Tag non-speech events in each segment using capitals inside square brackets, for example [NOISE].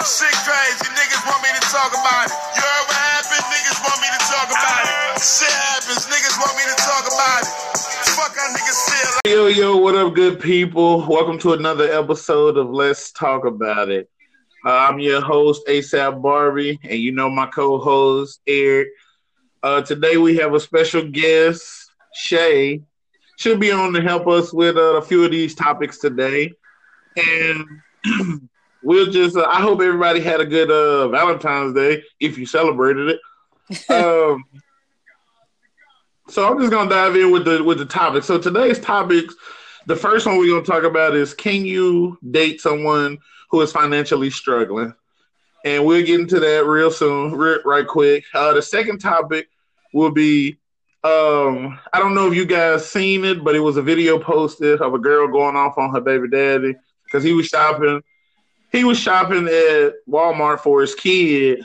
Shit crazy, niggas want me to talk about it. You heard what happened? Niggas want me to talk about it. Shit happens, niggas want me to talk about it. Yo, yo, what up, good people? Welcome to another episode of Let's Talk About It. Uh, I'm your host, ASAP Barbie, and you know my co host, Eric. Uh, today we have a special guest, Shay. She'll be on to help us with uh, a few of these topics today. And [CLEARS THROAT] we'll just, uh, I hope everybody had a good uh, Valentine's Day if you celebrated it. [LAUGHS] um, so I'm just gonna dive in with the with the topic. So today's topics, the first one we're gonna talk about is can you date someone who is financially struggling? And we'll get into that real soon, right, right quick. Uh, the second topic will be um, I don't know if you guys seen it, but it was a video posted of a girl going off on her baby daddy because he was shopping. He was shopping at Walmart for his kid,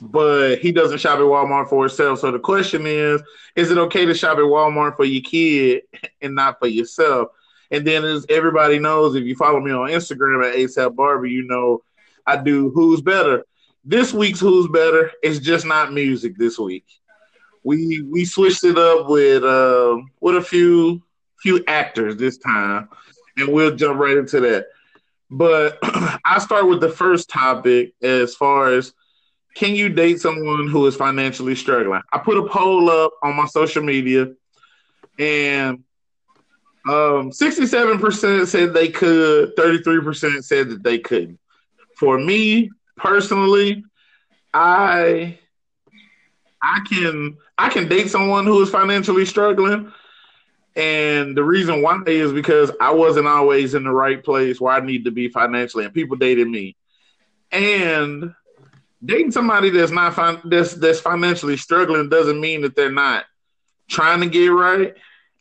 but he doesn't shop at Walmart for himself. So the question is, is it okay to shop at Walmart for your kid and not for yourself? And then as everybody knows, if you follow me on Instagram at ASAP Barbie, you know I do Who's Better. This week's Who's Better is just not music this week. We we switched it up with uh, with a few few actors this time, and we'll jump right into that. But [CLEARS THROAT] I start with the first topic as far as can you date someone who is financially struggling? I put a poll up on my social media, and um, 67% said they could, 33% said that they couldn't. For me personally, I I can I can date someone who is financially struggling. And the reason why is because I wasn't always in the right place where I need to be financially, and people dated me. And dating somebody that's not fin- that's that's financially struggling doesn't mean that they're not trying to get right.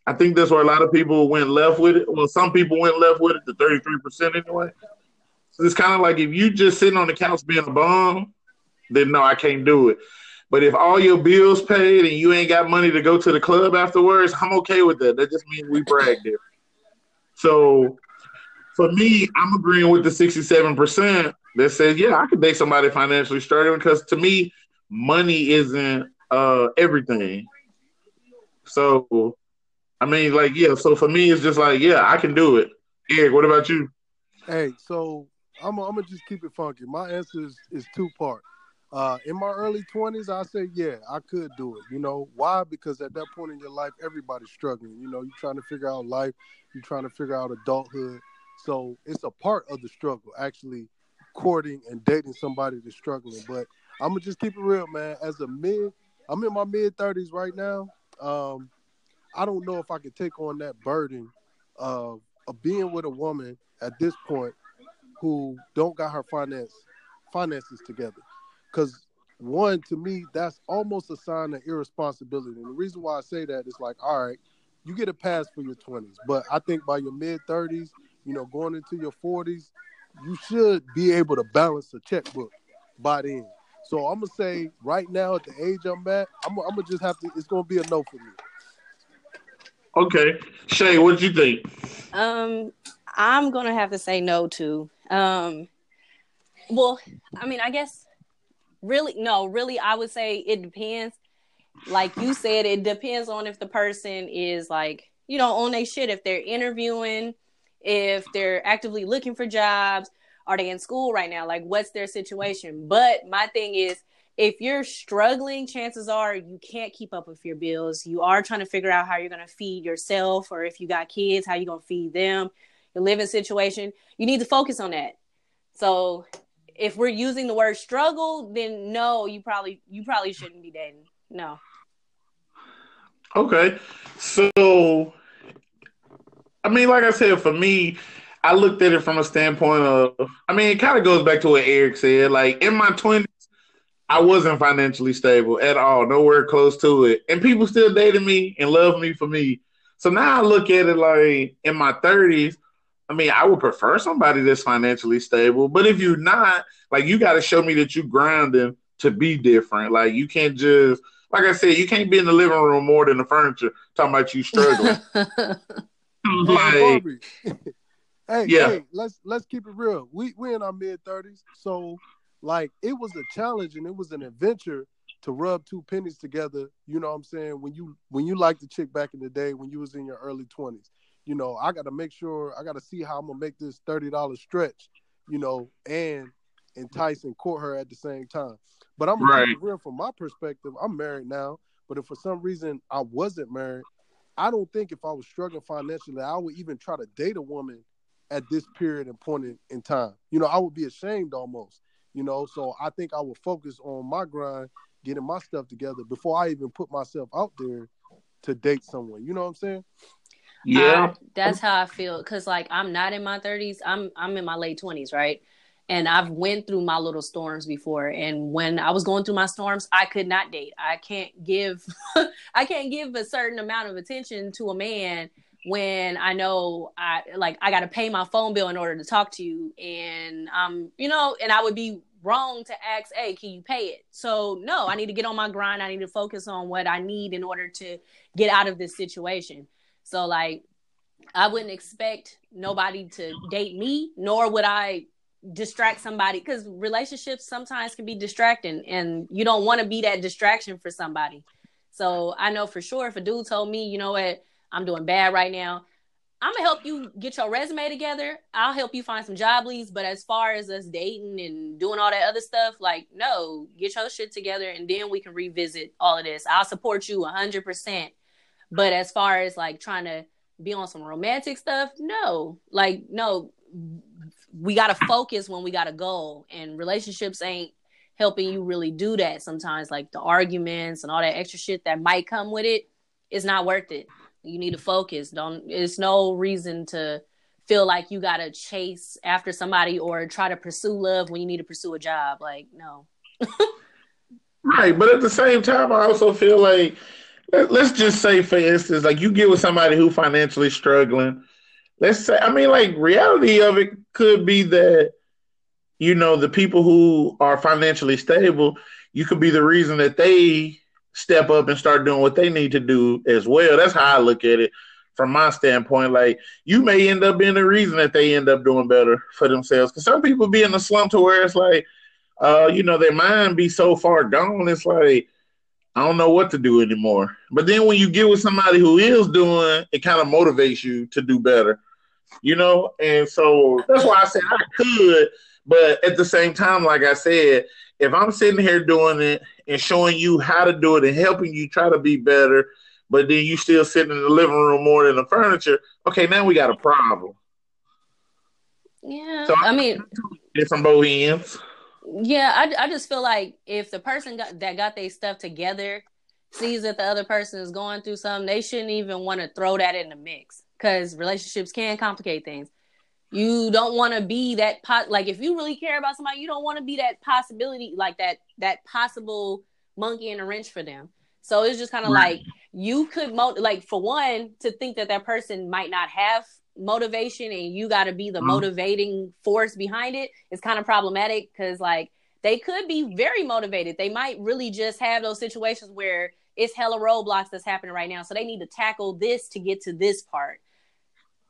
I think that's where a lot of people went left with it. Well, some people went left with it, the thirty three percent anyway. So it's kind of like if you just sitting on the couch being a bum, then no, I can't do it. But if all your bills paid and you ain't got money to go to the club afterwards, I'm okay with that. That just means we brag there. So for me, I'm agreeing with the 67% that says, yeah, I could date somebody financially struggling because to me, money isn't uh, everything. So, I mean, like, yeah, so for me, it's just like, yeah, I can do it. Eric, what about you? Hey, so I'm, I'm gonna just keep it funky. My answer is, is two part. Uh, in my early 20s, I said, yeah, I could do it. You know, why? Because at that point in your life, everybody's struggling. You know, you're trying to figure out life, you're trying to figure out adulthood. So it's a part of the struggle, actually courting and dating somebody that's struggling. But I'm gonna just keep it real, man. As a mid, I'm in my mid 30s right now. Um, I don't know if I can take on that burden of, of being with a woman at this point who don't got her finance finances together. Because one, to me, that's almost a sign of irresponsibility. And the reason why I say that is like, all right, you get a pass for your 20s, but I think by your mid 30s, you know, going into your 40s, you should be able to balance a checkbook by then. So I'm gonna say right now at the age I'm at, I'm, I'm gonna just have to. It's gonna be a no for me. Okay, Shay, what do you think? Um, I'm gonna have to say no to. Um, well, I mean, I guess really no, really, I would say it depends. Like you said, it depends on if the person is like you know on their shit. If they're interviewing, if they're actively looking for jobs, are they in school right now? Like, what's their situation? But my thing is, if you're struggling, chances are you can't keep up with your bills. You are trying to figure out how you're going to feed yourself, or if you got kids, how you going to feed them. Your living situation, you need to focus on that. So, if we're using the word struggle, then no, you probably you probably shouldn't be dating. No. Okay, so I mean, like I said, for me, I looked at it from a standpoint of, I mean, it kind of goes back to what Eric said. Like in my twenties, I wasn't financially stable at all, nowhere close to it, and people still dated me and loved me for me. So now I look at it like in my thirties. I mean, I would prefer somebody that's financially stable, but if you're not, like, you got to show me that you grounding to be different. Like, you can't just, like I said, you can't be in the living room more than the furniture talking about you struggling. [LAUGHS] Hey, like, [LAUGHS] Hey, Yeah. hey, let's let's keep it real. We we in our mid thirties, so like it was a challenge and it was an adventure to rub two pennies together. You know what I'm saying? When you when you liked the chick back in the day, when you was in your early twenties, you know, I got to make sure I got to see how I'm gonna make this thirty dollars stretch, you know, and entice and court her at the same time. But I'm Right. real from my perspective. I'm married now, but if for some reason I wasn't married, I don't think if I was struggling financially, I would even try to date a woman at this period and point in, in time. You know, I would be ashamed almost. You know, so I think I would focus on my grind, getting my stuff together before I even put myself out there to date someone. You know what I'm saying? Yeah. I- that's how I feel. Cause like I'm not in my 30s. I'm I'm in my late 20s, right? And I've went through my little storms before. And when I was going through my storms, I could not date. I can't give [LAUGHS] I can't give a certain amount of attention to a man when I know I like I got to pay my phone bill in order to talk to you, and um, you know, and I would be wrong to ask, "Hey, can you pay it?" So no, I need to get on my grind. I need to focus on what I need in order to get out of this situation. So like, I wouldn't expect nobody to date me, nor would I distract somebody because relationships sometimes can be distracting, and you don't want to be that distraction for somebody. So I know for sure if a dude told me, you know what, I'm doing bad right now. I'm gonna help you get your resume together. I'll help you find some job leads. But as far as us dating and doing all that other stuff, like no, get your shit together and then we can revisit all of this. I'll support you hundred percent. But as far as like trying to be on some romantic stuff, no. Like no, we gotta focus when we got a goal, and relationships ain't helping you really do that sometimes. Like the arguments and all that extra shit that might come with it, it's not worth it. You need to focus. Don't. It's no reason to feel like you gotta chase after somebody or try to pursue love when you need to pursue a job. Like no. [LAUGHS] Right, but at the same time, I also feel like let's just say, for instance, like you get with somebody who financially struggling. Let's say, I mean, like reality of it could be that you know the people who are financially stable, you could be the reason that they step up and start doing what they need to do as well. That's how I look at it from my standpoint. Like you may end up being the reason that they end up doing better for themselves. Because some people be in the slump to where it's like uh, you know, their mind be so far gone, it's like, I don't know what to do anymore. But then when you get with somebody who is doing, it kind of motivates you to do better, you know? And so that's why I said I could, but at the same time, like I said, if I'm sitting here doing it and showing you how to do it and helping you try to be better, but then you still sitting in the living room more than the furniture, okay, now we got a problem. Yeah. So- I mean, It's from both ends. Yeah, I, I just feel like if the person got, that got their stuff together sees that the other person is going through something, they shouldn't even want to throw that in the mix because relationships can complicate things. You don't want to be that pot like if you really care about somebody, you don't want to be that possibility like that that possible monkey in a wrench for them. So it's just kind of Right. like you could mo- like for one to think that that person might not have motivation and you got to be the Mhm. motivating force behind it. is kind of problematic because like they could be very motivated they might really just have those situations where it's hella roadblocks that's happening right now so they need to tackle this to get to this part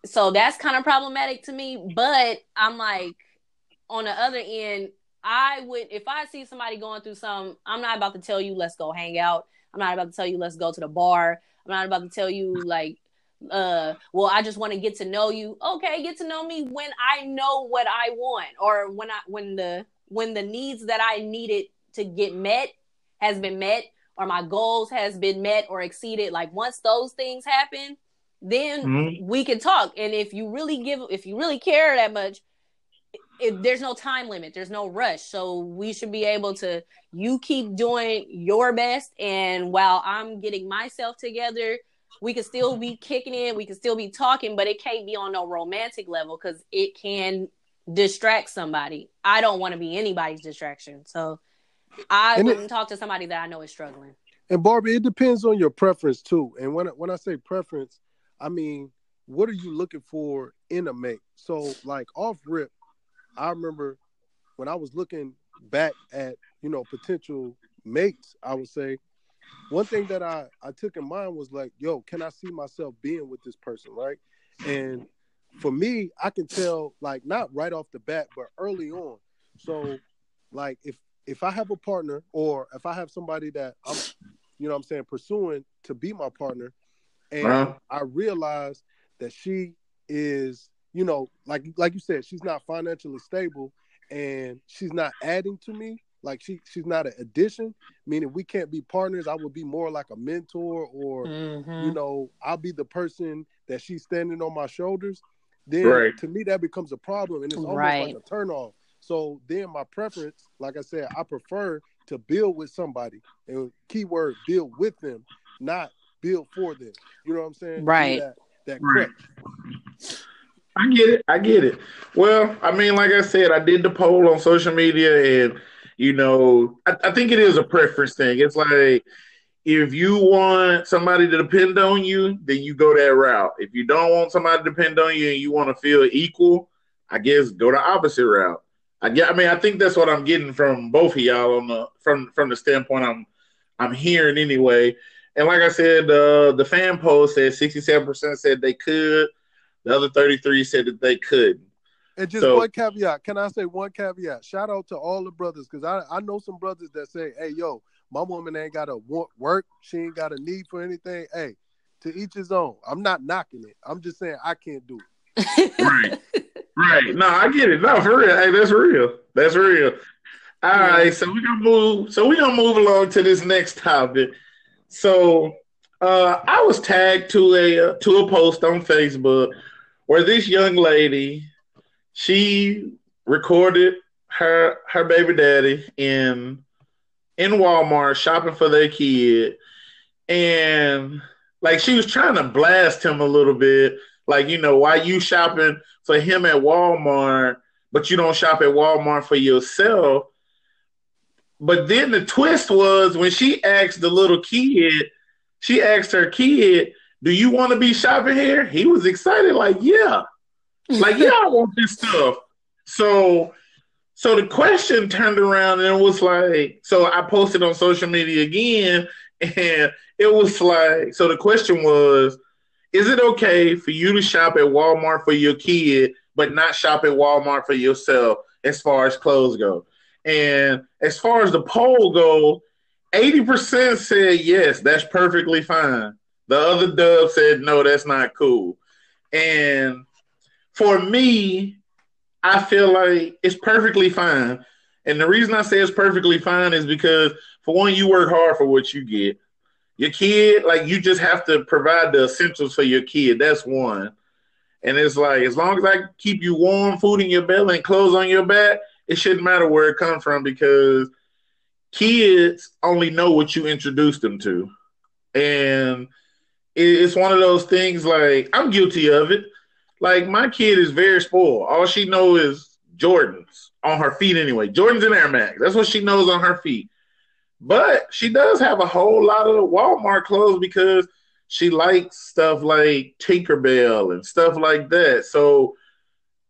so that's kind of problematic to me but i'm like on the other end i would if i see somebody going through some i'm not about to tell you let's go hang out i'm not about to tell you let's go to the bar i'm not about to tell you like uh well i just want to get to know you. Okay get to know me when i know what i want or when i when the when the needs that i needed to get met has been met or my goals has been met or exceeded. Like once those things happen then Mhm. we can talk. And if you really give if you really care that much it, there's no time limit. There's no rush. So we should be able to you keep doing your best. And while i'm getting myself together we can still be kicking it we can still be talking but it can't be on no romantic level because it can distract somebody i don't want to be anybody's distraction so i And wouldn't talk to somebody that i know is struggling And Barbie, it depends on your preference too. And when when I say preference, I mean what are you looking for in a mate? So like off rip, I remember when I was looking back at you know potential mates, I would say one thing that I I took in mind was like, yo, can I see myself being with this person, right? And for me, I can tell like not right off the bat, but early on. So like if if I have a partner or if I have somebody that I'm you know what I'm saying pursuing to be my partner and Uh-huh. I realize that she is, you know, like like you said, she's not financially stable and she's not adding to me. Like she she's not an addition, meaning we can't be partners. I would be more like a mentor or Mhm. you know, I'll be the person that she's standing on my shoulders, then Right. to me that becomes a problem and it's almost Right. like a turn off. So then my preference, like I said, I prefer to build with somebody. And keyword build with them, not build for them. You know what I'm saying? Right. That, that Right. crutch. I get it. I get it. Well, I mean, like I said, I did the poll on social media, and you know, I, I think it is a preference thing. It's like if you want somebody to depend on you, then you go that route. If you don't want somebody to depend on you and you want to feel equal, I guess go the opposite route. I get. I mean, I think that's what I'm getting from both of y'all on the from from the standpoint I'm I'm hearing anyway. And like I said, uh, the fan poll said 67% said they could. The other 33 said that they couldn't. And just So- one caveat. Can I say one caveat? Shout out to all the brothers because I, I know some brothers that say, hey, yo, my woman ain't got to want work. She ain't got a need for anything. Hey, to each his own. I'm not knocking it. I'm just saying I can't do it. Right. Right. [LAUGHS] No, I get it. No, for real. Hey, that's real. That's real. All right. So we're gonna move. So we're gonna move along to this next topic. So uh, I was tagged to a uh, to a post on Facebook where this young lady she recorded her her baby daddy in in Walmart shopping for their kid, and like she was trying to blast him a little bit, like you know why you shopping for him at Walmart, but you don't shop at Walmart for yourself. But then the twist was when she asked the little kid, she asked her kid, "Do you want to be shopping here?" He was excited, like, "Yeah." Like [LAUGHS] yeah i want this stuff. So so the question turned around and it was like so i posted on social media again and it was like so the question was is it okay for you to shop at walmart for your kid but not shop at walmart for yourself as far as clothes go? And as far as the poll go 80% said yes that's perfectly fine. The other dub said no that's not cool. And for me, I feel like it's perfectly fine. And the reason I say it's perfectly fine is because, for one, you work hard for what you get. Your kid, like, you just have to provide the essentials for your kid. That's one. And it's like, as long as I keep you warm, food in your belly, and clothes on your back, it shouldn't matter where it comes from because kids only know what you introduce them to. And it's one of those things like, I'm guilty of it like my kid is very spoiled. All she knows is Jordans on her feet anyway. Jordans and Air Max. That's what she knows on her feet. But she does have a whole lot of Walmart clothes because she likes stuff like Tinkerbell and stuff like that. So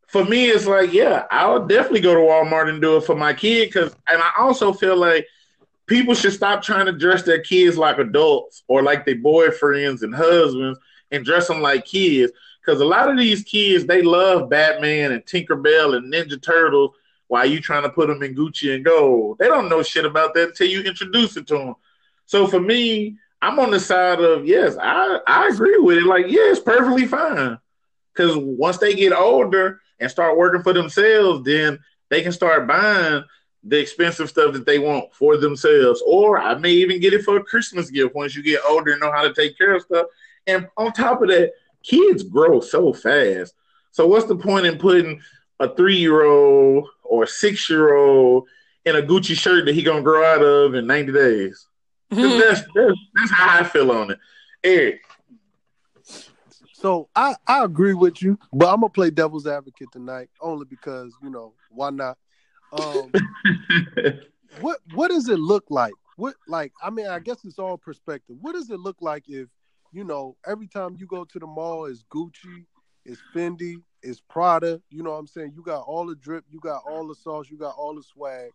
for me, it's like, yeah, I'll definitely go to Walmart and do it for my kid. Cause and I also feel like people should stop trying to dress their kids like adults or like their boyfriends and husbands and dress them like kids because a lot of these kids they love Batman and Tinkerbell and Ninja Turtles. While you trying to put them in Gucci and gold, they don't know shit about that until you introduce it to them. So for me, I'm on the side of yes, I I agree with it. Like yeah, it's perfectly fine because once they get older and start working for themselves, then they can start buying the expensive stuff that they want for themselves. Or I may even get it for a Christmas gift once you get older and know how to take care of stuff. And on top of that, kids grow so fast. So what's the point in putting a three year old or six year old in a Gucci shirt that he gonna grow out of in ninety days? 'Cause that's, that's that's how I feel on it. Eric, So I, I agree with you, but I'm gonna play devil's advocate tonight only because you know why not? Um, [LAUGHS] what what does it look like? What like I mean I guess it's all perspective. What does it look like if you know every time you go to the mall it's Gucci, it's Fendi, it's Prada. You know what I'm saying? You got all the drip, you got all the sauce, you got all the swag.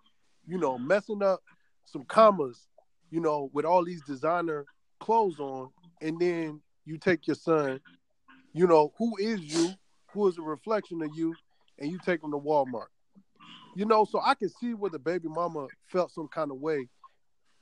You know, messing up some commas. You know, with all these designer clothes on, and then you take your son. You know, who is you? who is a reflection of you, and you take him to Walmart. You know, so I can see where the baby mama felt some kind of way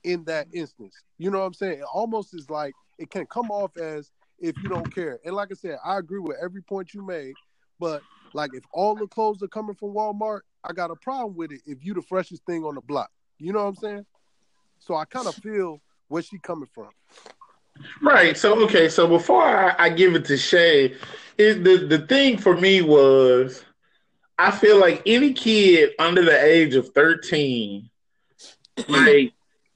in that instance. You know what I'm saying? It almost is like it can come off as if you don't care. And like I said, I agree with every point you made, but like if all the clothes are coming from Walmart, I got a problem with it if you the freshest thing on the block. You know what I'm saying? So I kind of feel where she coming from. Right. So okay. So before I, I give it to Shay, it, the the thing for me was, I feel like any kid under the age of thirteen, like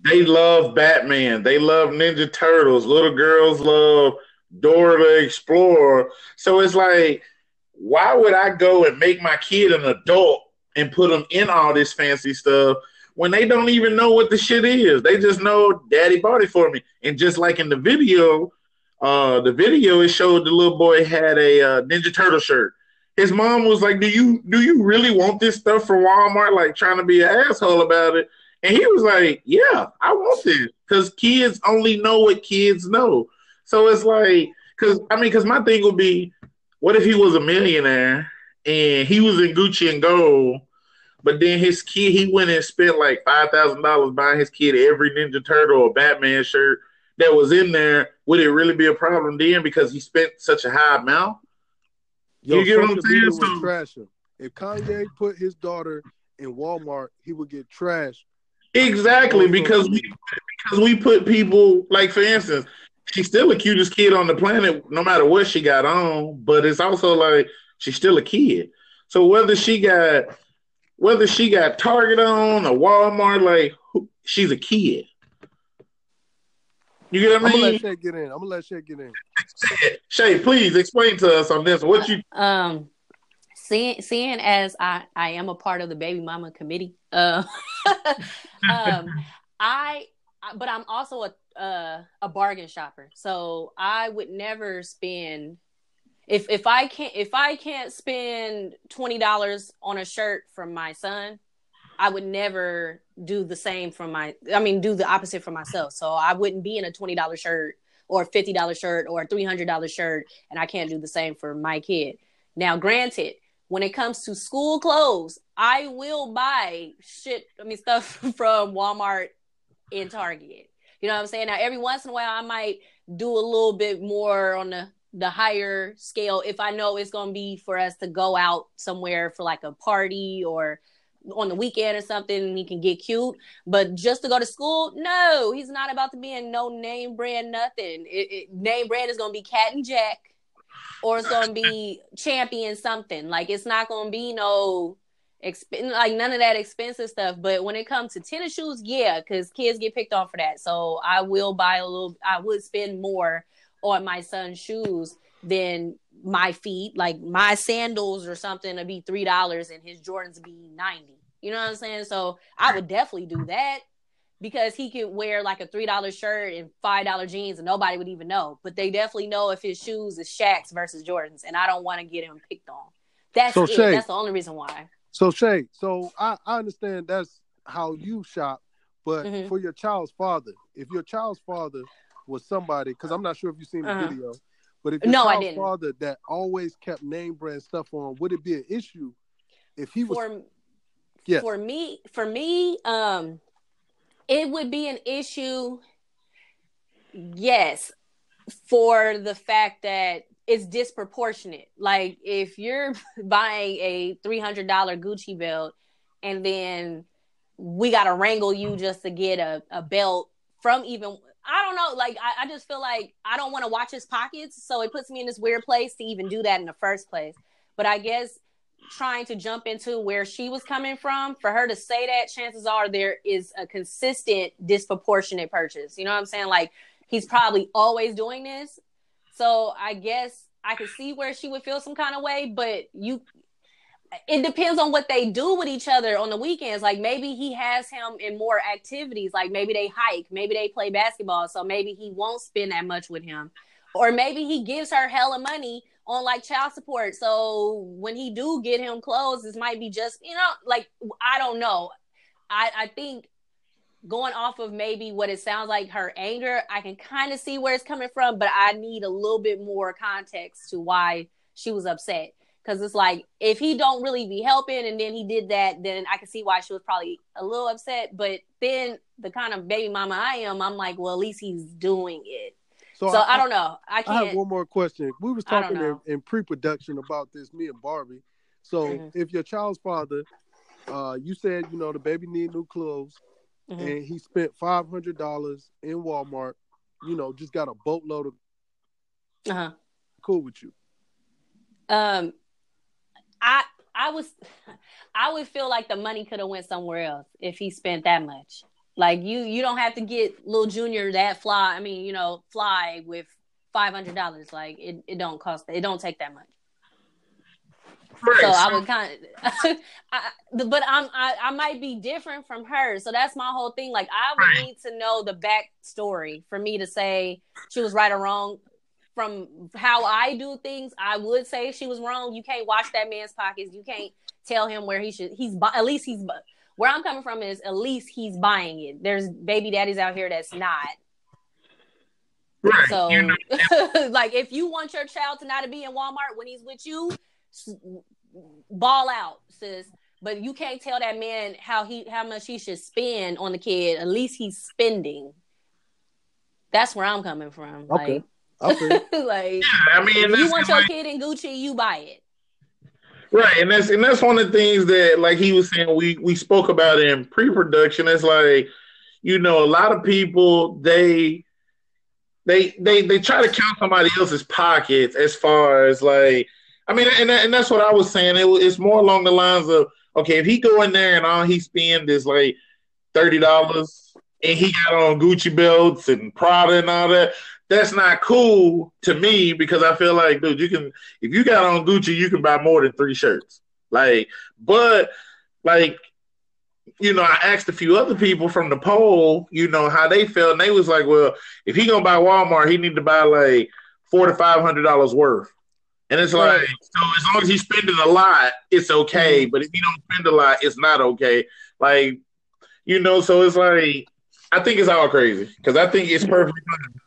they love Batman, they love Ninja Turtles. Little girls love Dora the Explorer. So it's like, why would I go and make my kid an adult and put them in all this fancy stuff? when they don't even know what the shit is. They just know daddy bought it for me. And just like in the video, uh, the video it showed the little boy had a uh, Ninja Turtle shirt. His mom was like, "Do you do you really want this stuff from Walmart?" Like trying to be an asshole about it. And he was like, "Yeah, I want this because kids only know what kids know." So it's like, because I mean, because my thing would be, what if he was a millionaire and he was in Gucci and gold but then his kid, he went and spent like five thousand dollars buying his kid every Ninja Turtle or Batman shirt that was in there. Would it really be a problem then because he spent such a high amount? Yo, you get what I'm saying? So, trash him. If Kanye put his daughter in Walmart, he would get trashed. Exactly because we because we put people like for instance, she's still the cutest kid on the planet, no matter what she got on. But it's also like she's still a kid. So whether she got whether she got Target on or Walmart, like she's a kid. You get what I mean? I'm gonna let Shay get in. I'm gonna let Shay get in. Shay, please explain to us on this. What you um seeing seeing as I I am a part of the baby mama committee. Uh, [LAUGHS] um, I but I'm also a uh, a bargain shopper, so I would never spend if if I can't if I can't spend twenty dollars on a shirt from my son, I would never do the same for my I mean do the opposite for myself. So I wouldn't be in a twenty dollar shirt or a fifty dollar shirt or a three hundred dollar shirt and I can't do the same for my kid. Now granted, when it comes to school clothes, I will buy shit I mean stuff [LAUGHS] from Walmart and Target. You know what I'm saying? Now every once in a while I might do a little bit more on the the higher scale if I know it's going to be for us to go out somewhere for like a party or on the weekend or something and he can get cute. But just to go to school, no, he's not about to be in no name brand nothing. It, it, name brand is going to be Cat and Jack or it's to be Champion something. Like it's not to be no exp- like none of that expensive stuff. But when it comes to tennis shoes, yeah, because kids get picked on for that. So I will buy a little. I would spend more on my son's shoes than my feet. Like my sandals or something to be three dollars and his Jordans be ninety. You know what I'm saying? So I would definitely do that because he could wear like a three dollar shirt and five dollar jeans and nobody would even know. But they definitely know if his shoes is Shaq's versus Jordans, and I don't want to get him picked on. That's so it. Shay, that's the only reason why. So Shay, so I, I understand that's how you shop, but mm-hmm. for your child's father, if your child's father was somebody because I'm not sure if you've seen the uh-huh. video, but if your no, I didn't. father that always kept name brand stuff on, would it be an issue if he was? For, yes. for me, for me, um, it would be an issue. Yes, for the fact that it's disproportionate. Like if you're [LAUGHS] buying a three hundred dollar Gucci belt and then we gotta wrangle you just to get a, a belt from even I don't know. Like, I, I just feel like I don't want to watch his pockets. So it puts me in this weird place to even do that in the first place. But I guess trying to jump into where she was coming from, for her to say that, chances are there is a consistent disproportionate purchase. You know what I'm saying? Like, he's probably always doing this. So I guess I could see where she would feel some kind of way, but you it depends on what they do with each other on the weekends. Like maybe he has him in more activities, like maybe they hike, maybe they play basketball, so maybe he won't spend that much with him. Or maybe he gives her hella money on like child support. So when he do get him clothes, this might be just, you know, like I don't know. I, I think going off of maybe what it sounds like her anger, I can kind of see where it's coming from, but I need a little bit more context to why she was upset Because it's like if he don't really be helping, and then he did that, then I can see why she was probably a little upset. But then the kind of baby mama I am, I'm like, well, at least he's doing it. So, so I, I, don't know. I can't. I have one more question. We was talking in, in, pre-production about this, me and Barbie. So mm-hmm. if your child's father, uh, you said you know the baby need new clothes, mm-hmm. and he spent five hundred dollars in Walmart, you know, just got a boatload of. Uh huh. Cool with you. Um, I I was, [LAUGHS] I would feel like the money could have went somewhere else if he spent that much. Like you, you don't have to get little Junior that fly. I mean, you know, fly with five hundred dollars. Like it, it don't cost. It don't take that much. Right. So I would kind of, [LAUGHS] but I'm I, I might be different from her. So that's my whole thing. Like I would right. need to know the backstory for me to say she was right or wrong. From how I do things, I would say she was wrong. You can't watch that man's pockets. You can't tell him where he should. He's at least he's where I'm coming from is at least he's buying it. There's baby daddies out here that's not. Right. So, [LAUGHS] like, if you want your child to not be in Walmart when he's with you, ball out, sis. But you can't tell that man how he how much he should spend on the kid. At least he's spending. That's where I'm coming from. Okay. Like, okay. [LAUGHS] like, yeah, I mean, if you want your kid in Gucci, you buy it. Right, and that's and that's one of the things that, like he was saying, we we spoke about in pre-production. It's like, you know, a lot of people they they they they try to count somebody else's pockets as far as like, I mean, and and that's what I was saying. It, it's more along the lines of, okay, if he go in there and all he spend is like thirty dollars, and he got on Gucci belts and Prada and all that, that's not cool to me because I feel like, dude, you can if you got on Gucci, you can buy more than three shirts. Like, but like, you know, I asked a few other people from the poll, you know, how they felt, and they was like, well, if he gonna buy Walmart, he need to buy like four to five hundred dollars worth. And it's like, right. so as long as he's spending a lot, it's okay. Mm-hmm. But if you don't spend a lot, it's not okay. Like, you know, so it's like, I think it's all crazy because I think it's perfectly fine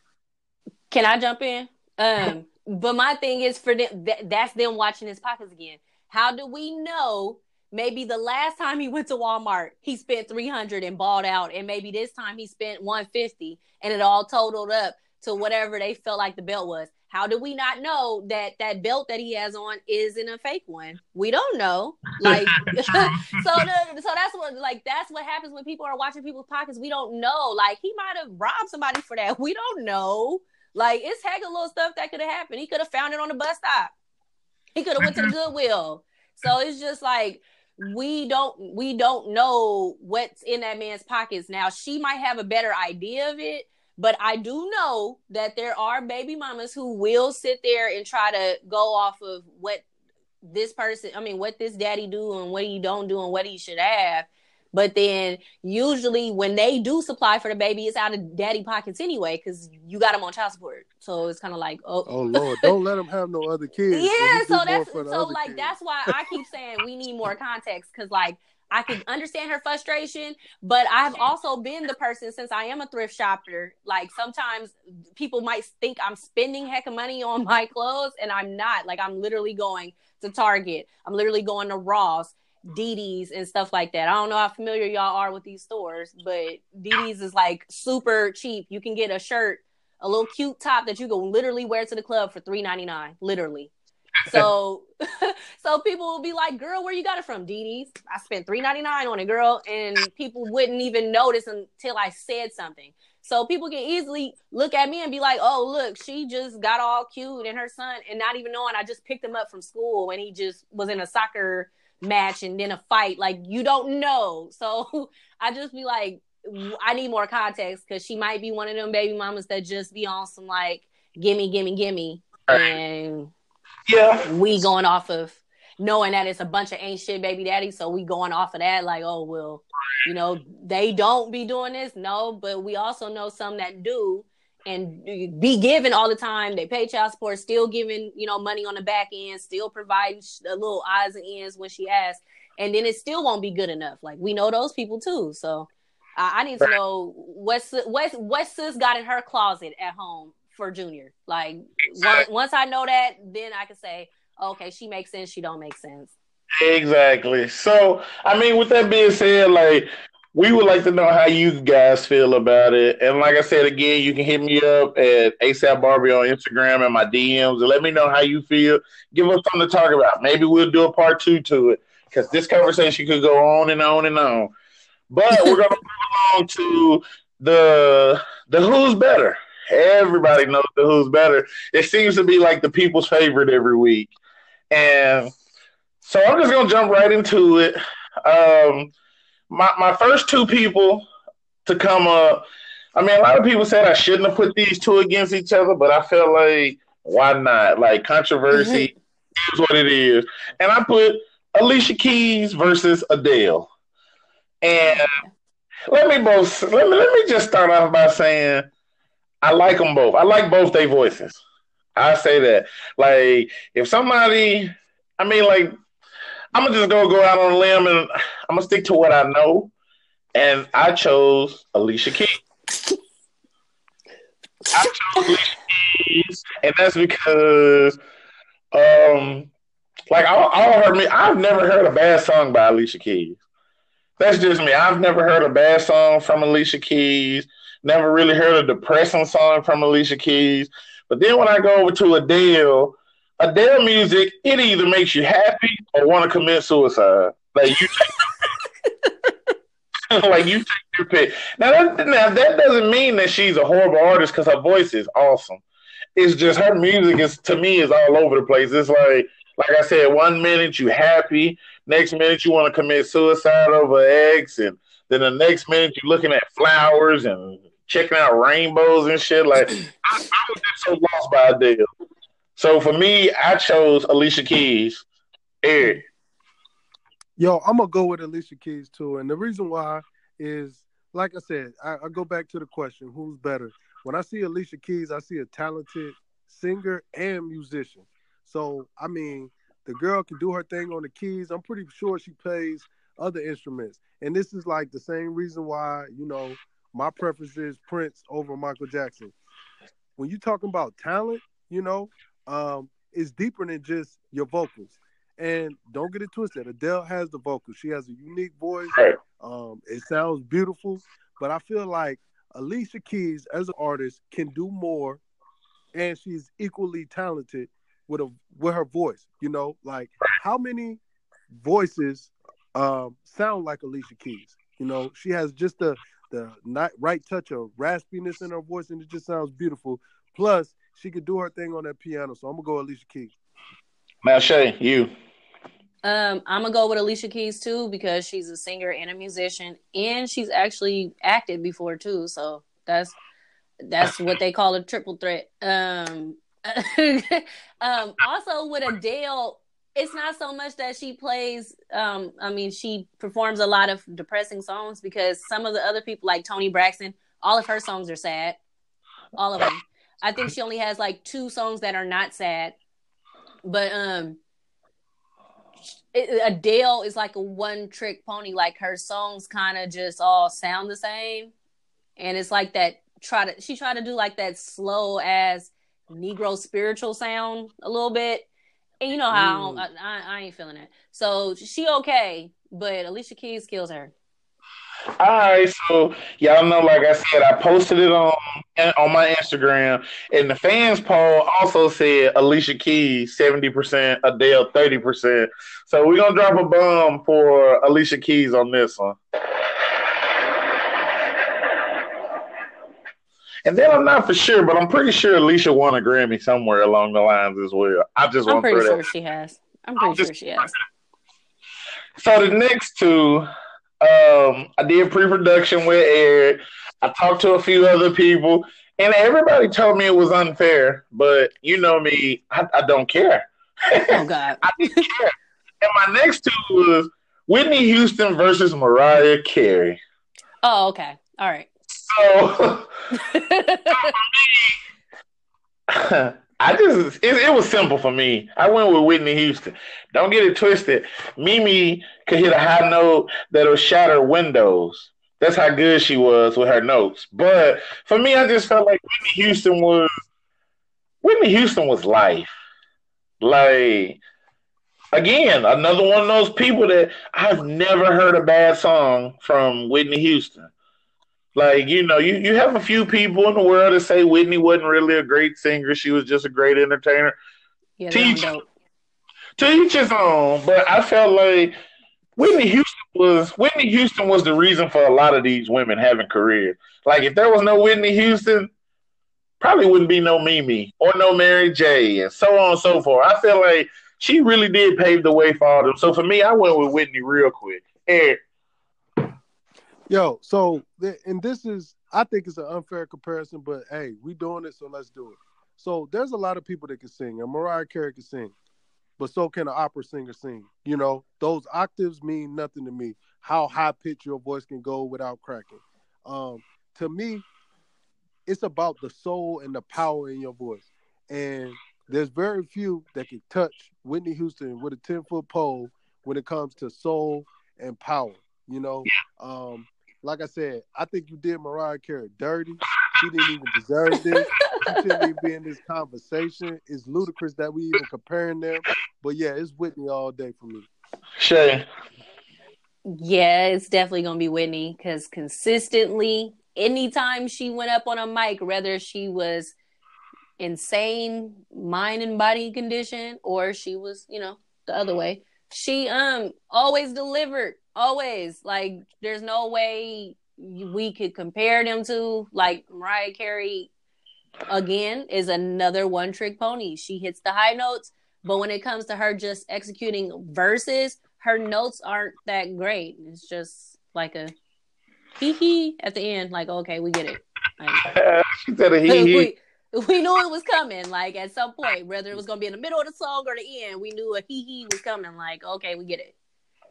can I jump in? Um, but my thing is for them, th- that's them watching his pockets again. How do we know? Maybe the last time he went to Walmart, he spent three hundred and bought out, and maybe this time he spent one fifty, and it all totaled up to whatever they felt like the belt was. How do we not know that that belt that he has on isn't a fake one? We don't know. Like [LAUGHS] [LAUGHS] so, the, so that's what like that's what happens when people are watching people's pockets. We don't know. Like he might have robbed somebody for that. We don't know. Like it's heck of little stuff that could have happened. He could have found it on the bus stop. He could have went to the mm-hmm. Goodwill. So it's just like we don't we don't know what's in that man's pockets. Now she might have a better idea of it, but I do know that there are baby mamas who will sit there and try to go off of what this person, I mean, what this daddy do and what he don't do and what he should have. But then usually when they do supply for the baby, it's out of daddy pockets anyway because you got them on child support. So it's kind of like, oh, oh Lord, don't let them have no other [LAUGHS] kids. Yeah, so that's so like kids. that's why I keep [LAUGHS] saying we need more context because like I can understand her frustration, but I've also been the person since I am a thrift shopper. Like sometimes people might think I'm spending heck of money on [LAUGHS] my clothes, and I'm not. Like I'm literally going to Target. I'm literally going to Ross. DD's and stuff like that. I don't know how familiar y'all are with these stores, but DD's is like super cheap. You can get a shirt, a little cute top that you can literally wear to the club for three ninety nine, literally. [LAUGHS] So, [LAUGHS] so people will be like, "Girl, where you got it from?" DD's. I spent three ninety nine on it, girl, and people wouldn't even notice until I said something. So people can easily look at me and be like, "Oh, look, she just got all cute and her son," and not even knowing I just picked him up from school when he just was in a soccer match and then a fight. Like you don't know. [LAUGHS] So I just be like, I need more context because she might be one of them baby mamas that just be on some like gimme, gimme, gimme, and yeah, we going off of knowing that it's a bunch of ain't shit baby daddy. So we going off of that like, oh well, you know they don't be doing this. No, but we also know some that do and be given all the time. They pay child support, still giving, you know, money on the back end, still providing a little odds and ends when she asks. And then it still won't be good enough. Like we know those people too. So I, I need to know what's what's what sis got in her closet at home for Junior. Like once, once I know that, then I can say, okay, she makes sense, she don't make sense. Exactly. So, I mean, with that being said, like we would like to know how you guys feel about it. And like I said again, you can hit me up at ASAP Barbie on Instagram and my DMs and let me know how you feel. Give us something to talk about. Maybe we'll do a part two to it because this conversation could go on and on and on. But we're gonna [LAUGHS] move on to the the who's better. Everybody knows the who's better. It seems to be like the people's favorite every week. And so I'm just gonna jump right into it. Um, my my first two people to come up. I mean, a lot of people said I shouldn't have put these two against each other, but I felt like why not? Like controversy mm-hmm. is what it is, and I put Alicia Keys versus Adele. And let me both let me let me just start off by saying I like them both. I like both their voices. I say that. Like if somebody, I mean, like I'm gonna just go go out on a limb and I'm gonna stick to what I know, and I chose Alicia Keys. I chose Alicia Keys, and that's because, um, like I, I heard me. I've never heard a bad song by Alicia Keys. That's just me. I've never heard a bad song from Alicia Keys. Never really heard a depressing song from Alicia Keys. But then when I go over to Adele, Adele music, it either makes you happy or want to commit suicide. Like you take, [LAUGHS] like you take your pick. Now that, now that doesn't mean that she's a horrible artist because her voice is awesome. It's just her music is to me is all over the place. It's like like I said, one minute you happy, next minute you want to commit suicide over eggs, and then the next minute you're looking at flowers and checking out rainbows and shit. Like I, I was just so lost by Adele. So for me, I chose Alicia Keys. Eric. Yo, I'm gonna go with Alicia Keys too, and the reason why is, like I said, I, I go back to the question: Who's better? When I see Alicia Keys, I see a talented singer and musician. So I mean, the girl can do her thing on the keys. I'm pretty sure she plays other instruments, and this is like the same reason why you know my preference is Prince over Michael Jackson. When you're talking about talent, you know, um, is deeper than just your vocals. And don't get it twisted. Adele has the vocals. She has a unique voice. Um, it sounds beautiful. But I feel like Alicia Keys, as an artist, can do more, and she's equally talented with a with her voice. You know, like how many voices um, sound like Alicia Keys? You know, she has just the the not, right touch of raspiness in her voice, and it just sounds beautiful. Plus, she could do her thing on that piano. So I'm gonna go Alicia Keys. Now Shay, you. Um, I'm gonna go with Alicia Keys too because she's a singer and a musician, and she's actually acted before too. So that's that's what they call a triple threat. Um, [LAUGHS] um, also with Adele, it's not so much that she plays. Um, I mean, she performs a lot of depressing songs because some of the other people, like Toni Braxton, all of her songs are sad, all of them. I think she only has like two songs that are not sad. But um Adele is like a one trick pony. Like her songs kind of just all sound the same, and it's like that. Try to she tried to do like that slow as Negro spiritual sound a little bit, and you know how mm. I, I, I ain't feeling it. So she okay, but Alicia Keys kills her. All right, so y'all know, like I said, I posted it on on my Instagram, and the fans poll also said Alicia Keys seventy percent, Adele thirty percent. So we're gonna drop a bomb for Alicia Keys on this one. And then I'm not for sure, but I'm pretty sure Alicia won a Grammy somewhere along the lines as well. I just I'm pretty sure that. she has. I'm pretty I'm sure she has. So the next two um, I did pre-production with Eric. I talked to a few other people, and everybody told me it was unfair. But you know me, I, I don't care. Oh [LAUGHS] God, I didn't care. And my next two was Whitney Houston versus Mariah Carey. Oh, okay, all right. So, so [LAUGHS] [LAUGHS] for me, I just it, it, was simple for me. I went with Whitney Houston. Don't get it twisted. Mimi could hit a high note that'll shatter windows. That's how good she was with her notes. But for me, I just felt like Whitney Houston was Whitney Houston was life. Like again, another one of those people that I've never heard a bad song from Whitney Houston. Like, you know, you, you have a few people in the world that say Whitney wasn't really a great singer. She was just a great entertainer. Yeah, Teach- they're. To each his own, but I felt like Whitney Houston was Whitney Houston was the reason for a lot of these women having careers. Like if there was no Whitney Houston, probably wouldn't be no Mimi or no Mary J. and so on and so forth. I feel like she really did pave the way for all them. So for me, I went with Whitney real quick. Eric, Yo, so and this is I think it's an unfair comparison, but hey, we doing it, so let's do it. So there's a lot of people that can sing, and Mariah Carey can sing, but so can an opera singer sing. You know, those octaves mean nothing to me. How high pitched your voice can go without cracking. Um, to me, it's about the soul and the power in your voice. And there's very few that can touch Whitney Houston with a 10 foot pole when it comes to soul and power. You know, um, like I said, I think you did Mariah Carey dirty. She didn't even deserve this. She shouldn't even be in this conversation. It's ludicrous that we even comparing them. But yeah, it's Whitney all day for me. Shay, Yeah, it's definitely gonna be Whitney because consistently, anytime she went up on a mic, whether she was insane mind and body condition or she was, you know, the other way, she um always delivered. Always like, there's no way we could compare them to like Mariah Carey. Again, is another one trick pony. She hits the high notes, but when it comes to her just executing verses, her notes aren't that great. It's just like a hee hee at the end. Like, okay, we get it. Like, [LAUGHS] she said a hee hee. [LAUGHS] we, we knew it was coming. Like at some point, whether it was gonna be in the middle of the song or the end, we knew a hee hee was coming. Like, okay, we get it.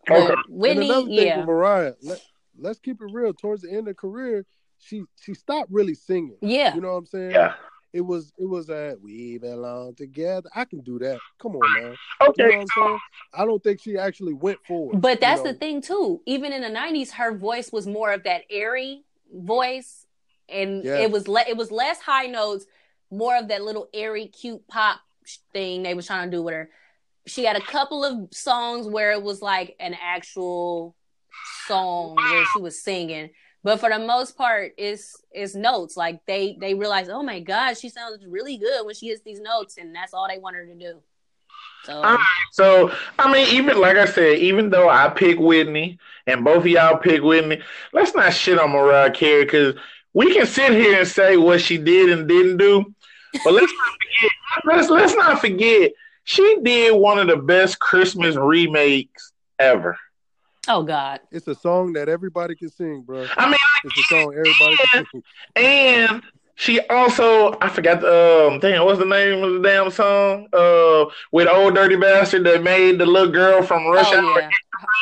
But Okay. and Whitney, another thing yeah, with Mariah, let, let's keep it real. Towards the end of career, she she stopped really singing. yeah, You know what I'm saying? Yeah. It was it was a we belong together. I can do that. Come on, man. You know Okay. what I'm saying? I don't think she actually went forward. But that's you know? the thing too. Even in the '90s, her voice was more of that airy voice, and Yeah. it was le- it was less high notes, more of that little airy, cute pop thing they was trying to do with her. She had a couple of songs where it was like an actual song where she was singing, but for the most part, it's it's notes. Like they they realized, oh my god, she sounds really good when she hits these notes, and that's all they want her to do. So so I mean, even like I said, even though I pick Whitney and both of y'all pick Whitney, let's not shit on Mariah Carey because we can sit here and say what she did and didn't do, but let's not forget. Let's let's not forget she did one of the best Christmas remakes ever. oh god, It's a song that everybody can sing, bro. I mean, It's a song everybody can sing. and she also I forgot the um damn what's the name of the damn song uh with old dirty bastard that made the little girl from Rush oh Hour. yeah,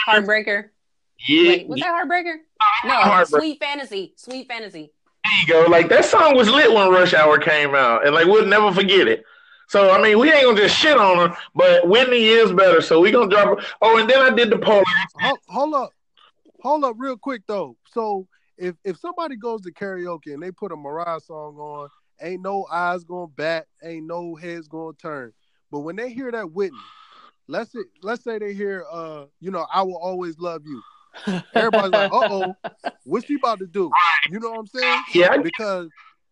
Heartbreaker. Yeah, Wait, was that Heartbreaker? No, Heartbreaker. Sweet Fantasy. Sweet Fantasy. There you go. Like that song was lit when Rush Hour came out, and like we'll never forget it. So I mean, we ain't gonna just shit on her, but Whitney is better. So we gonna drop her. Oh, and then I did the poll. Hold, hold up, hold up, real quick though. So if if somebody goes to karaoke and they put a Mariah song on, ain't no eyes gonna bat, ain't no heads gonna turn. But when they hear that Whitney, let's say, let's say they hear, uh, you know, I will always love you. Everybody's like, [LAUGHS] uh oh, what's she about to do? You know what I'm saying? Yeah, Because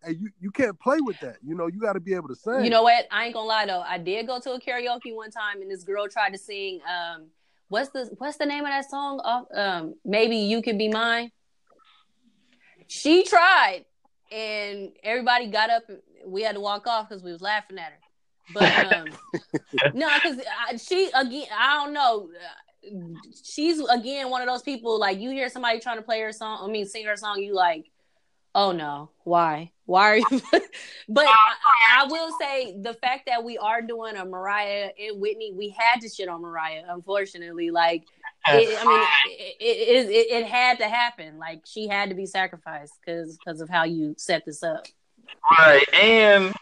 you you can't play with that. You know, you got to be able to sing. You know what? I ain't gonna lie though. I did go to a karaoke one time, and this girl tried to sing. Um, what's the what's the name of that song? Um, maybe you could be mine. She tried, and everybody got up. and We had to walk off because we was laughing at her. But [LAUGHS] um, no, because she again, I don't know. She's again one of those people like you hear somebody trying to play her song. I mean, sing her song. You like, oh no, why? Why are you? [LAUGHS] but I, I will say the fact that we are doing a Mariah and Whitney, we had to shit on Mariah. Unfortunately, like it, I mean, it, it, it, it had to happen. Like she had to be sacrificed because because of how you set this up. Right, and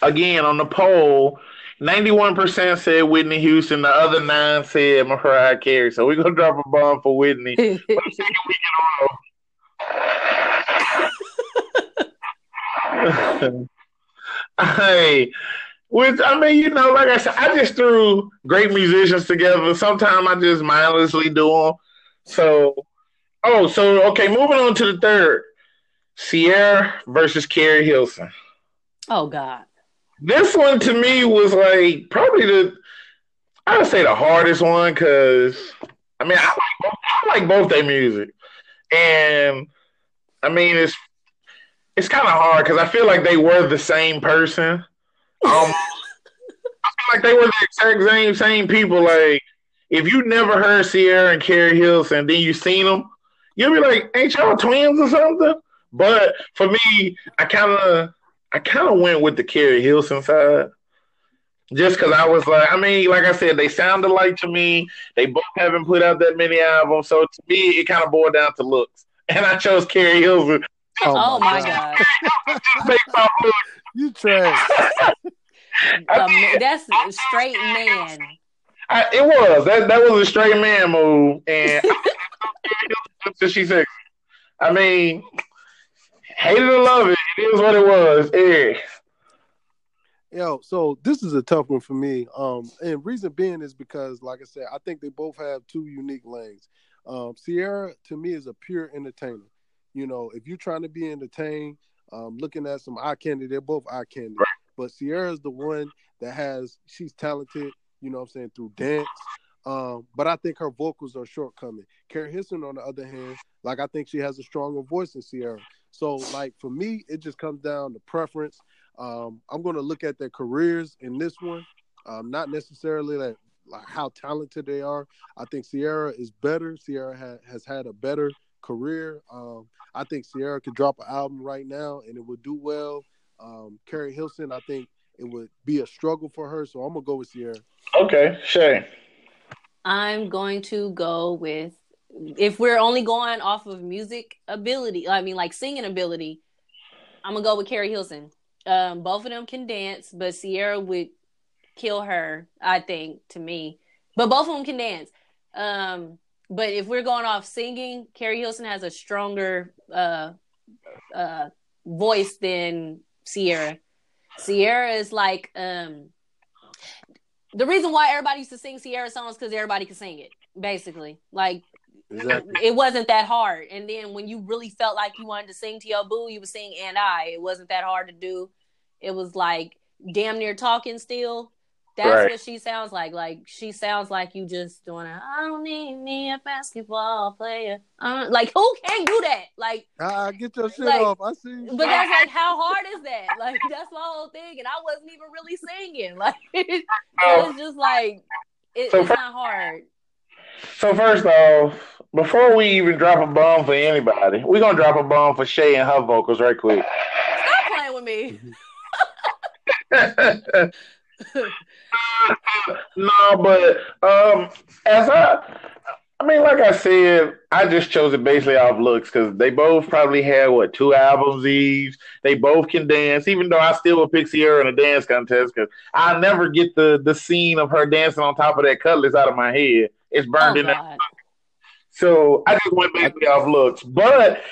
again on the poll, ninety-one percent said Whitney Houston. The other nine said Mariah Carey. So we're gonna drop a bomb for Whitney. [LAUGHS] hey, Which I mean, you know, like I said, I just threw great musicians together. Sometimes I just mindlessly do them. So, oh, so okay, moving on to the third, Ciara versus Keri Hilson. Oh God. This one to me was like probably the I would say the hardest one because I mean I like both, I like both their music, and I mean it's it's kind of hard because I feel like they were the same person. Um, [LAUGHS] I feel like they were the exact same same people. Like if you never heard Ciara and Keri Hilson, then you seen them, you'll be like, "Ain't y'all twins or something?" But for me, I kind of I kind of went with the Keri Hilson side. Just because I was like, I mean, like I said, they sound alike to me. They both haven't put out that many albums, so to me, it kind of boiled down to looks. [LAUGHS] And I chose Keri Hilson. Oh, oh my God. God. [LAUGHS] you trash. Um, that's straight man. I, it was that that was a straight man move, and she [LAUGHS] said, I mean, hate it or love it, it is what it was. Yeah. Yo, so this is a tough one for me. Um, and reason being is because, like I said, I think they both have two unique lanes. Um, Ciara to me is a pure entertainer. You know, if you're trying to be entertained, um, looking at some eye candy, they're both eye candy. Right. But is the one that has she's talented. You know, what I'm saying through dance. Um, but I think her vocals are shortcoming. Keri Hilson, on the other hand, like I think she has a stronger voice than Ciara. So, like for me, it just comes down to preference. Um, I'm going to look at their careers in this one, um, not necessarily that like how talented they are. I think Ciara is better. Ciara ha- has had a better career. Um, I think Ciara could drop an album right now and it would do well. Um, Keri Hilson, I think it would be a struggle for her. So I'm gonna go with Ciara. Okay, Shay. I'm going to go with if we're only going off of music ability. I mean, like singing ability. I'm gonna go with Keri Hilson. Um, both of them can dance, but Ciara would kill her, I think, to me. But both of them can dance. Um, but if we're going off singing, Keri Hilson has a stronger uh, uh, voice than Ciara. Ciara is like um, the reason why everybody used to sing Ciara songs because everybody could sing it. Basically, like Exactly. It wasn't that hard. And then when you really felt like you wanted to sing to your boo, you would sing and I. It wasn't that hard to do. It was like damn near talking still. That's right. what she sounds like. Like she sounds like you just doing a I don't need me a basketball player. Uh, like who can do that? Like I get your shit like, off. I see. But that's like how hard is that? Like [LAUGHS] that's my whole thing. And I wasn't even really singing. [LAUGHS] Like it was just like it, so it's not hard. So first off, before we even drop a bomb for anybody, we're gonna drop a bomb for Shay and her vocals right quick. Stop playing with me. Mm-hmm. [LAUGHS] [LAUGHS] no, but um, as I, I mean, like I said, I just chose it basically off looks because they both probably had what two albums each. They both can dance, even though I still would pick Ciara in a dance contest because I never get the the scene of her dancing on top of that cutlass out of my head. It's burned oh, in there. So I just went basically off looks. But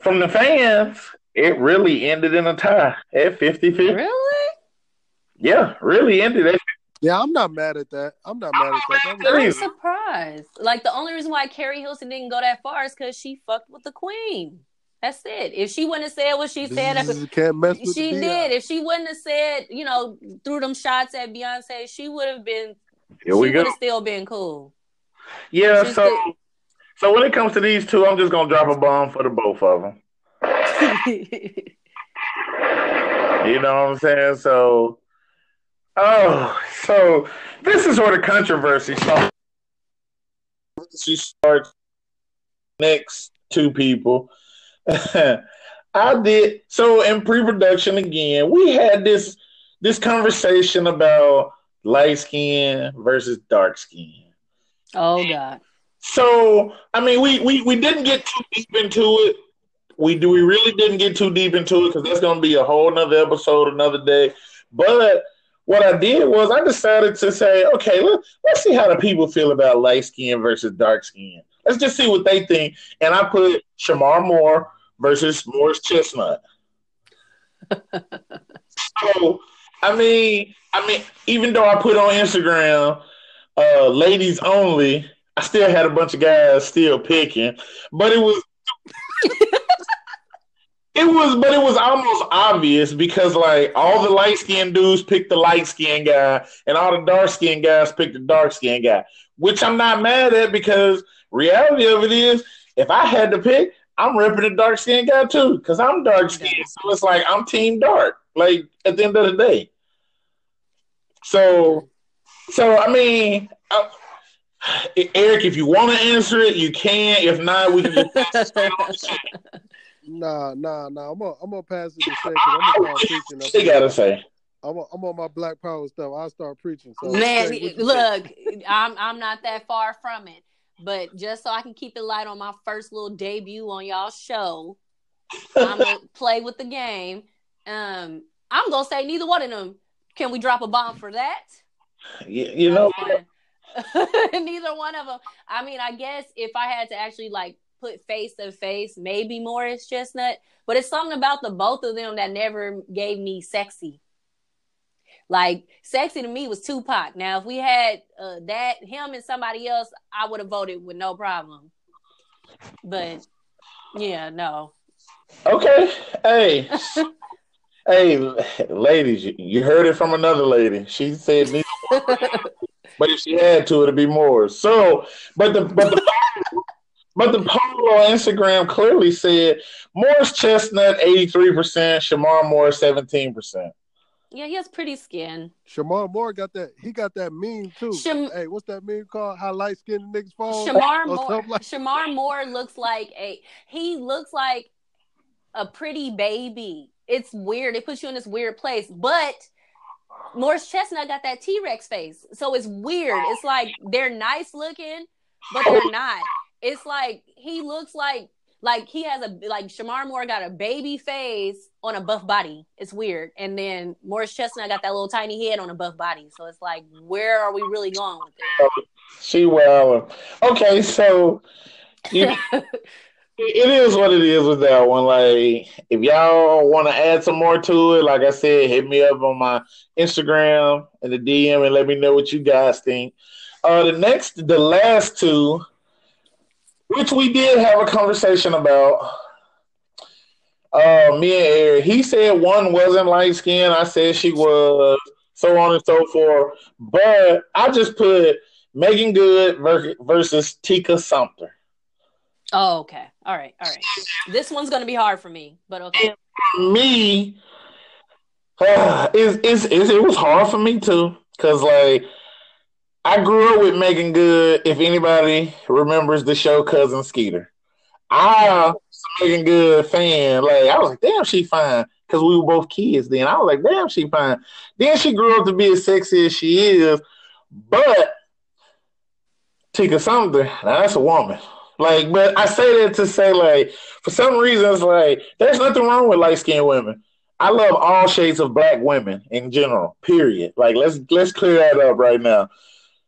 from the fans, it really ended in a tie at 50 50. Really? Yeah, really ended at yeah, I'm not mad at that. I'm not mad at that. that I'm surprised. Like the only reason why Keri Hilson didn't go that far is because she fucked with the queen. That's it. If she wouldn't have said what she said, can't mess with she did. If she wouldn't have said, you know, threw them shots at Beyonce, she would have been. Here we she would have still been cool. Yeah. so, still, so when it comes to these two, I'm just gonna drop a bomb for the both of them. [LAUGHS] you know what I'm saying? So Oh, so this is where the controversy starts. She starts next two people. [LAUGHS] I did so in pre-production again. We had this this conversation about light skin versus dark skin. Oh God. So I mean, we we we didn't get too deep into it. We do we really didn't get too deep into it because that's going to be a whole nother episode another day. But what I did was I decided to say, okay, let, let's see how the people feel about light skin versus dark skin. Let's just see what they think. And I put Shemar Moore versus Morris Chestnut. [LAUGHS] so I mean, I mean, even though I put on Instagram, uh, ladies only, I still had a bunch of guys still picking, but it was. It was, but it was almost obvious because like all the light skinned dudes picked the light skinned guy, and all the dark skinned guys picked the dark skinned guy. Which I'm not mad at because reality of it is, if I had to pick, I'm ripping the dark skinned guy too because I'm dark skinned. So it's like I'm team dark. Like at the end of the day. So, so I mean, uh, Eric, if you want to answer it, you can. If not, we can just [LAUGHS] pass it straight on the shit. Nah, nah, nah. I'm gonna I'm gonna pass it to Shay because I'm gonna start preaching. Up She here. gotta say. I'm on, I'm on my Black Power stuff. I'll start preaching. So Man, Shay, look, I'm I'm not that far from it. But just so I can keep it light on my first little debut on y'all show, I'm gonna [LAUGHS] play with the game. Um, I'm gonna say neither one of them. Can we drop a bomb for that? You, you know, [LAUGHS] neither one of them. I mean, I guess if I had to actually like put face to face, maybe Morris Chestnut. But it's something about the both of them that never gave me sexy. Like sexy to me was Tupac. Now, if we had uh, that him and somebody else, I would have voted with no problem. But yeah, no. okay. Hey, [LAUGHS] hey, ladies, you, heard it from another lady. She said neither. But if she had to, it'd be more. So, but the but the but the poll on Instagram clearly said Morris Chestnut eighty three percent, Shemar Moore seventeen percent. yeah, he has pretty skin. Shemar Moore got that. He got that meme too. Sham- hey, what's that meme called? How light skinned niggas fall? Shemar Moore. like- Shemar Moore looks like a he looks like a pretty baby. It's weird. It puts you in this weird place. But Morris Chestnut got that T Rex face, so it's weird. It's like they're nice looking, but they're not. It's like he looks like like he has a like Shemar Moore got a baby face on a buff body. It's weird, and then Morris Chestnut got that little tiny head on a buff body. So it's like, where are we really going with this? She well, okay. So you, [LAUGHS] it is what it is with that one. Like, if y'all want to add some more to it, like I said, hit me up on my Instagram and the DM and let me know what you guys think. Uh, the next, the last two, which we did have a conversation about. Uh, me and Eric, he said one wasn't light skinned. I said she was, so on and so forth. But I just put Meagan Good versus Tika Sumpter. Oh, okay. All right. All right. This one's gonna be hard for me, but okay. me, uh, it's, it's, it's, it was hard for me too, cause like I grew up with Meagan Good. If anybody remembers the show Cousin Skeeter, I was a Meagan Good fan. Like I was like, damn, she fine, cause we were both kids then. I was like, damn, she fine. Then she grew up to be as sexy as she is, but Tika Sumpter, now that's a woman. Like, but I say that to say, like, for some reason, it's like there's nothing wrong with light skinned women. I love all shades of black women in general. Period. Like, let's let's clear that up right now.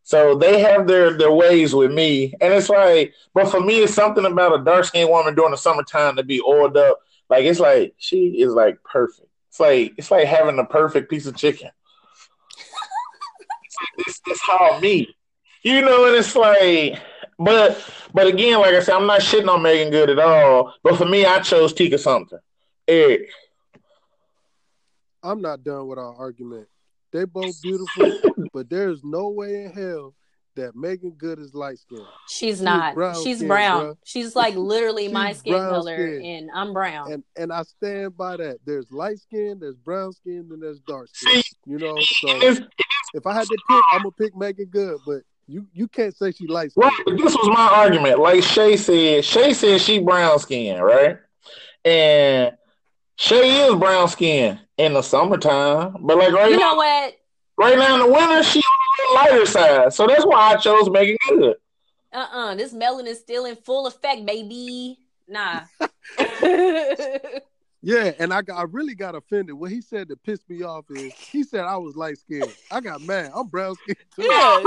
So they have their their ways with me, and it's like, but for me, it's something about a dark skinned woman during the summertime to be oiled up. Like, it's like she is like perfect. It's like it's like having the perfect piece of chicken. [LAUGHS] it's like this how me, you know, and it's like. But but again, like I said, I'm not shitting on Meagan Good at all. But for me, I chose Tika Sumpter. Eric. I'm not done with our argument. They both beautiful, but there's no way in hell that Meagan Good is light skinned. She's not. brown She's skin, brown. bruh. She's like literally my skin color, skin. and I'm brown. And and I stand by that. There's light skin, there's brown skin, and there's dark skin. You know, so it's, if I had to pick, I'm gonna pick Meagan Good, but you you can't say she light skinned. right, this was my argument. Like Shay said, Shay said she brown skin, right? And Shay is brown skin in the summertime, but like right you now, know what? right now in the winter, she on the lighter side. So that's why I chose Meagan Good. Uh uh This melanin is still in full effect, baby. Nah. [LAUGHS] [LAUGHS] Yeah, and I got I really got offended. What he said that pissed me off is he said I was light skinned. I got mad. I'm brown skinned too. yeah.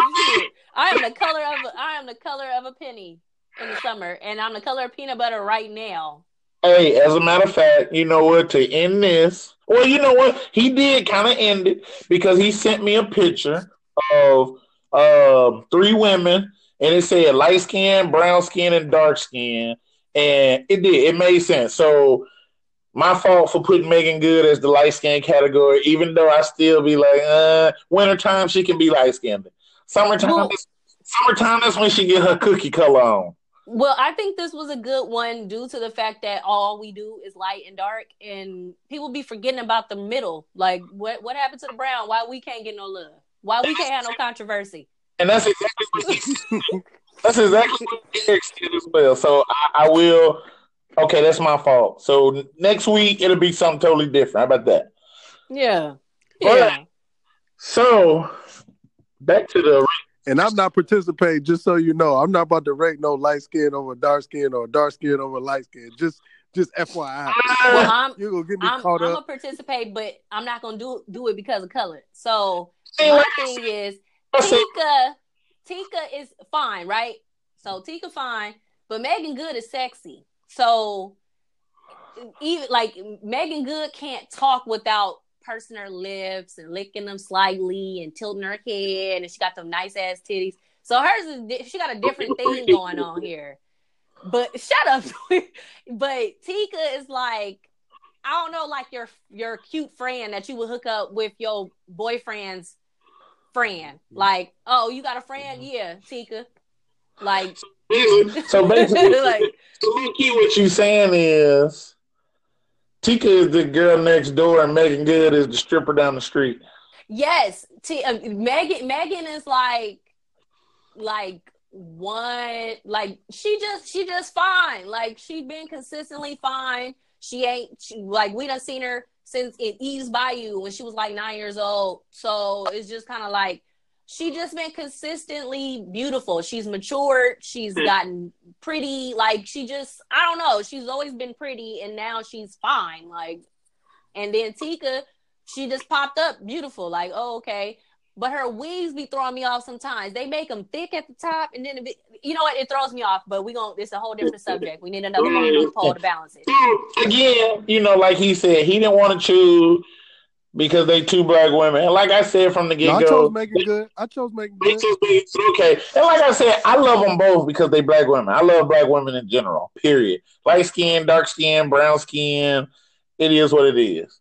I am the color of a, I am the color of a penny in the summer, and I'm the color of peanut butter right now. Hey, as a matter of fact, you know what? To end this, well, you know what? He did kind of end it because he sent me a picture of uh, three women, and it said light skin, brown skin, and dark skin, and it did. It made sense. So my fault for putting Meagan Good as the light skin category, even though I still be like, uh, wintertime she can be light skinned. Summertime, Well- summertime that's when she get her cookie color on. Well, I think this was a good one due to the fact that all we do is light and dark, and people be forgetting about the middle. Like, what what happened to the brown? Why we can't get no love? Why we can't have no controversy? And that's exactly what that's exactly what Eric said as well. So I, I will. Okay, that's my fault. So next week it'll be something totally different. How about that? Yeah, Well, yeah. So back to the And I'm not participating, just so you know. I'm not about to rate no light skin over dark skin or dark skin over light skin. Just just FYI. Well, I'm You're gonna get me I'm, caught I'm up. gonna participate, but I'm not gonna do do it because of color. So my thing is Tika. Tika is fine, right? So Tika fine, but Meagan Good is sexy. So even like Meagan Good can't talk without pursing her lips and licking them slightly and tilting her head, and she got them nice ass titties. So hers is di- she got a different [LAUGHS] thing going on here. But shut up. [LAUGHS] but Tika is like I don't know, like your your cute friend that you would hook up with your boyfriend's friend. Like, oh, you got a friend? Mm-hmm. Yeah, Tika. Like, [LAUGHS] so basically, like so what you saying is Tika is the girl next door, and Meagan Good is the stripper down the street. yes, T- uh, Megan. Megan is like, like one. Like she just she just fine. Like she been consistently fine. She ain't she, like we done seen her since in Eve's Bayou when she was like nine years old. So it's just kind of like she just been consistently beautiful. She's matured. She's hmm. gotten pretty. Like she just, I don't know. She's always been pretty, and now she's fine. Like, and then Tika, she just popped up beautiful. Like, oh okay. But her wigs be throwing me off sometimes. They make them thick at the top, and then it be, you know what? It throws me off. But we going to it's a whole different subject. We need another hmm. long pole to balance it. Hmm. Again, you know, like he said, he didn't want to choose because they two black women. And like I said from the No, get I go, chose Meagan Good. I chose Megan They Good. chose Meagan Good, okay. And like I said, I love them both because they black women. I love black women in general. Period. Light skin, dark skin, brown skin. It is what it is.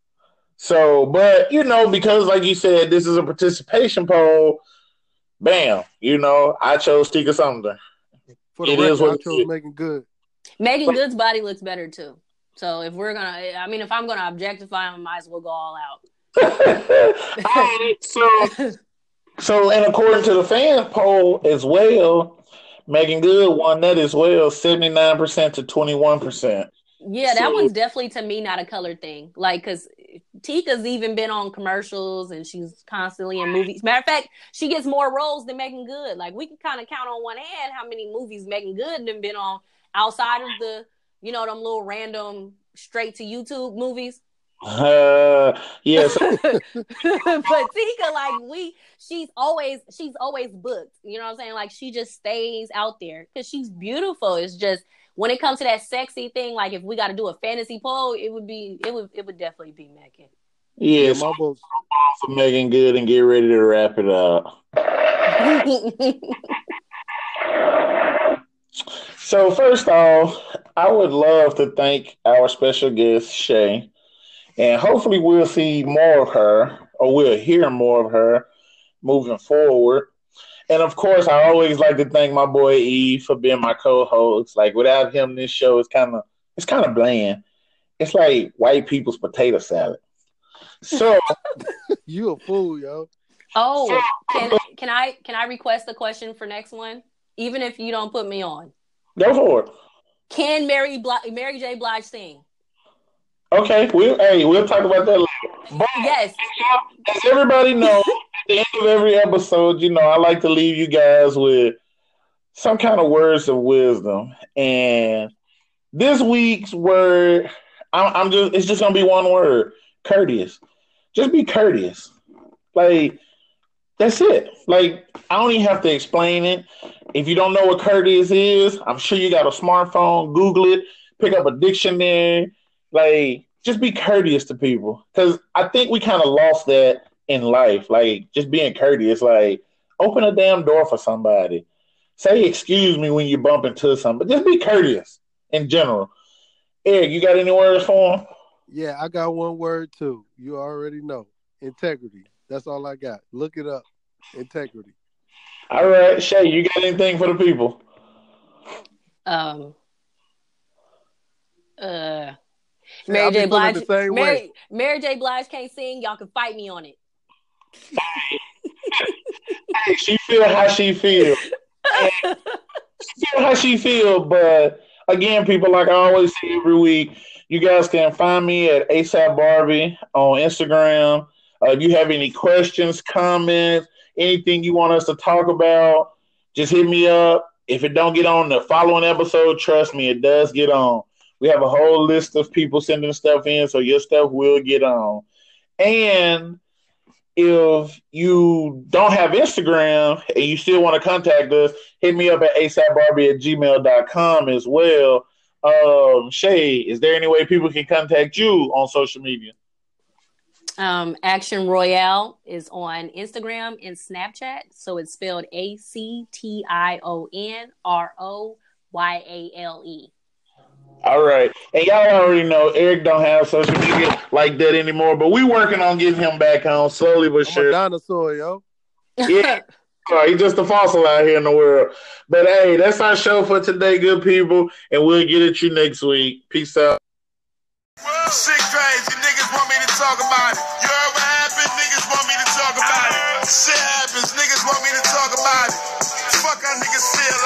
So, but you know, because like you said, this is a participation poll. Bam, you know, I chose Tika Sumpter. For the It is record, what I chose is. Meagan Good. Meagan Good's body looks better too. So if we're gonna, I mean, if I'm gonna objectify him, I might as well go all out. Alright, so, so, and according to the fan poll as well, Meagan Good won that as well, seventy nine percent to twenty one percent. Yeah, that So- one's definitely to me not a colored thing. Like, cause Tika's even been on commercials and she's constantly in movies. Matter of fact, she gets more roles than Meagan Good. Like, we can kind of count on one hand how many movies Meagan Good done been on outside of the, you know, them little random straight to YouTube movies. Uh, yes, [LAUGHS] but Tika, like we, she's always she's always booked. You know what I'm saying? Like she just stays out there because she's beautiful. It's just when it comes to that sexy thing, like if we got to do a fantasy poll, it would be it would it would definitely be Megan. Yeah, yes, my vote's for Meagan Good and get ready to wrap it up. [LAUGHS] So first off, I would love to thank our special guest Shay, and hopefully we'll see more of her, or we'll hear more of her moving forward. And of course, I always like to thank my boy E for being my co-host. Like without him, this show is kind of it's kind of bland. It's like white people's potato salad. So [LAUGHS] you a fool, yo. oh, can can I can I request a question for next one? Even if you don't put me on, go for it. can Mary Bli- Mary J. Blige sing? Okay, we'll hey, we'll talk about that later. But Yes. as everybody knows, [LAUGHS] at the end of every episode, you know, I like to leave you guys with some kind of words of wisdom. And this week's word, I'm, I'm just, it's just gonna be one word: courteous. Just be courteous. Like that's it. Like I don't even have to explain it. If you don't know what courteous is, I'm sure you got a smartphone. Google it. pick up a dictionary. Like, just be courteous to people. Because I think we kind of lost that in life. Like, just being courteous. Like, open a damn door for somebody. Say excuse me when you bump into somebody. Just be courteous in general. Eric, you got any words for him? Yeah, I got one word too. You already know. Integrity. That's all I got. Look it up. Integrity. All right, Shay, you got anything for the people? Um. Uh. See, Mary J. Blige. Mary, way. Mary J. Blige can't sing. Y'all can fight me on it. Hey, she feel how she feel. she feel how she feel, but again, people, like I always say every week, you guys can find me at ASAP Barbie on Instagram. Uh, if you have any questions, comments, anything you want us to talk about, just hit me up. If it don't get on the following episode, trust me, it does get on. We have a whole list of people sending stuff in, so your stuff will get on. And if you don't have Instagram and you still want to contact us, hit me up at asapbarbie at gmail.com as well. Um, Shay, is there any way people can contact you on social media? Um, Action Royale is on Instagram and Snapchat. So it's spelled A C T I O N R O Y A L E. All right. And y'all already know Eric don't have social media like that anymore, but we working on getting him back on slowly but I'm a sure. dinosaur, yo. Yeah. [LAUGHS] Uh, he's just a fossil out here in the world. But hey, that's our show for today, good people, and we'll get at you next week. Peace out. Shit crazy, niggas want me to talk about it. You